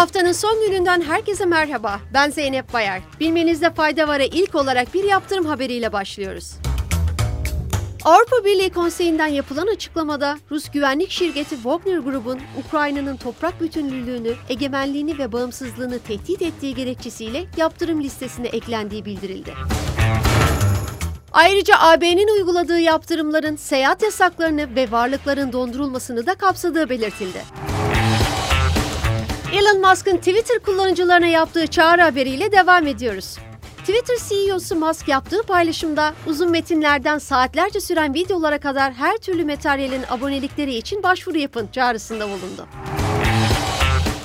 Haftanın son gününden herkese merhaba. Ben Zeynep Bayar. Bilmenizde fayda var'a ilk olarak bir yaptırım haberiyle başlıyoruz. Avrupa Birliği Konseyi'nden yapılan açıklamada Rus güvenlik şirketi Wagner Grubun Ukrayna'nın toprak bütünlüğünü, egemenliğini ve bağımsızlığını tehdit ettiği gerekçesiyle yaptırım listesine eklendiği bildirildi. Ayrıca AB'nin uyguladığı yaptırımların seyahat yasaklarını ve varlıkların dondurulmasını da kapsadığı belirtildi. Elon Musk'ın Twitter kullanıcılarına yaptığı çağrı haberiyle devam ediyoruz. Twitter CEO'su Musk yaptığı paylaşımda uzun metinlerden saatlerce süren videolara kadar her türlü materyalin abonelikleri için başvuru yapın çağrısında bulundu.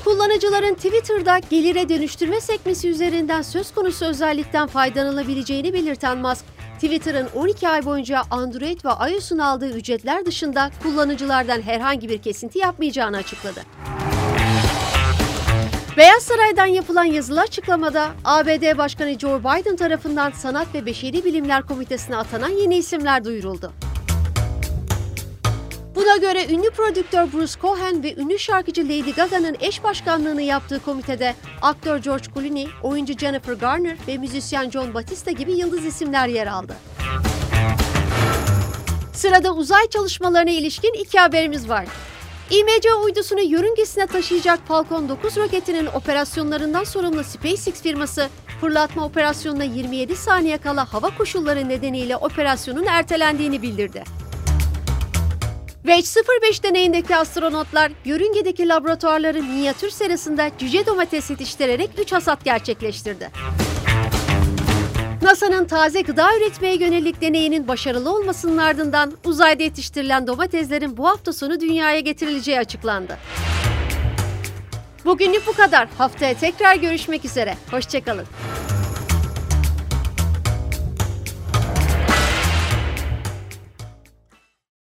Kullanıcıların Twitter'da gelire dönüştürme sekmesi üzerinden söz konusu özellikten faydalanabileceğini belirten Musk, Twitter'ın 12 ay boyunca Android ve iOS'un aldığı ücretler dışında kullanıcılardan herhangi bir kesinti yapmayacağını açıkladı. Beyaz Saray'dan yapılan yazılı açıklamada ABD Başkanı Joe Biden tarafından Sanat ve Beşeri Bilimler Komitesi'ne atanan yeni isimler duyuruldu. Buna göre ünlü prodüktör Bruce Cohen ve ünlü şarkıcı Lady Gaga'nın eş başkanlığını yaptığı komitede aktör George Clooney, oyuncu Jennifer Garner ve müzisyen John Batista gibi yıldız isimler yer aldı. Sırada uzay çalışmalarına ilişkin iki haberimiz var. İMC uydusunu yörüngesine taşıyacak Falcon 9 roketinin operasyonlarından sorumlu SpaceX firması, fırlatma operasyonuna 27 saniye kala hava koşulları nedeniyle operasyonun ertelendiğini bildirdi. Wedge 05 deneyindeki astronotlar yörüngedeki laboratuvarların minyatür serasında cüce domates yetiştirerek 3 hasat gerçekleştirdi. NASA'nın taze gıda üretmeye yönelik deneyinin başarılı olmasının ardından uzayda yetiştirilen domateslerin bu hafta sonu dünyaya getirileceği açıklandı. Bugünlük bu kadar. Haftaya tekrar görüşmek üzere. Hoşçakalın.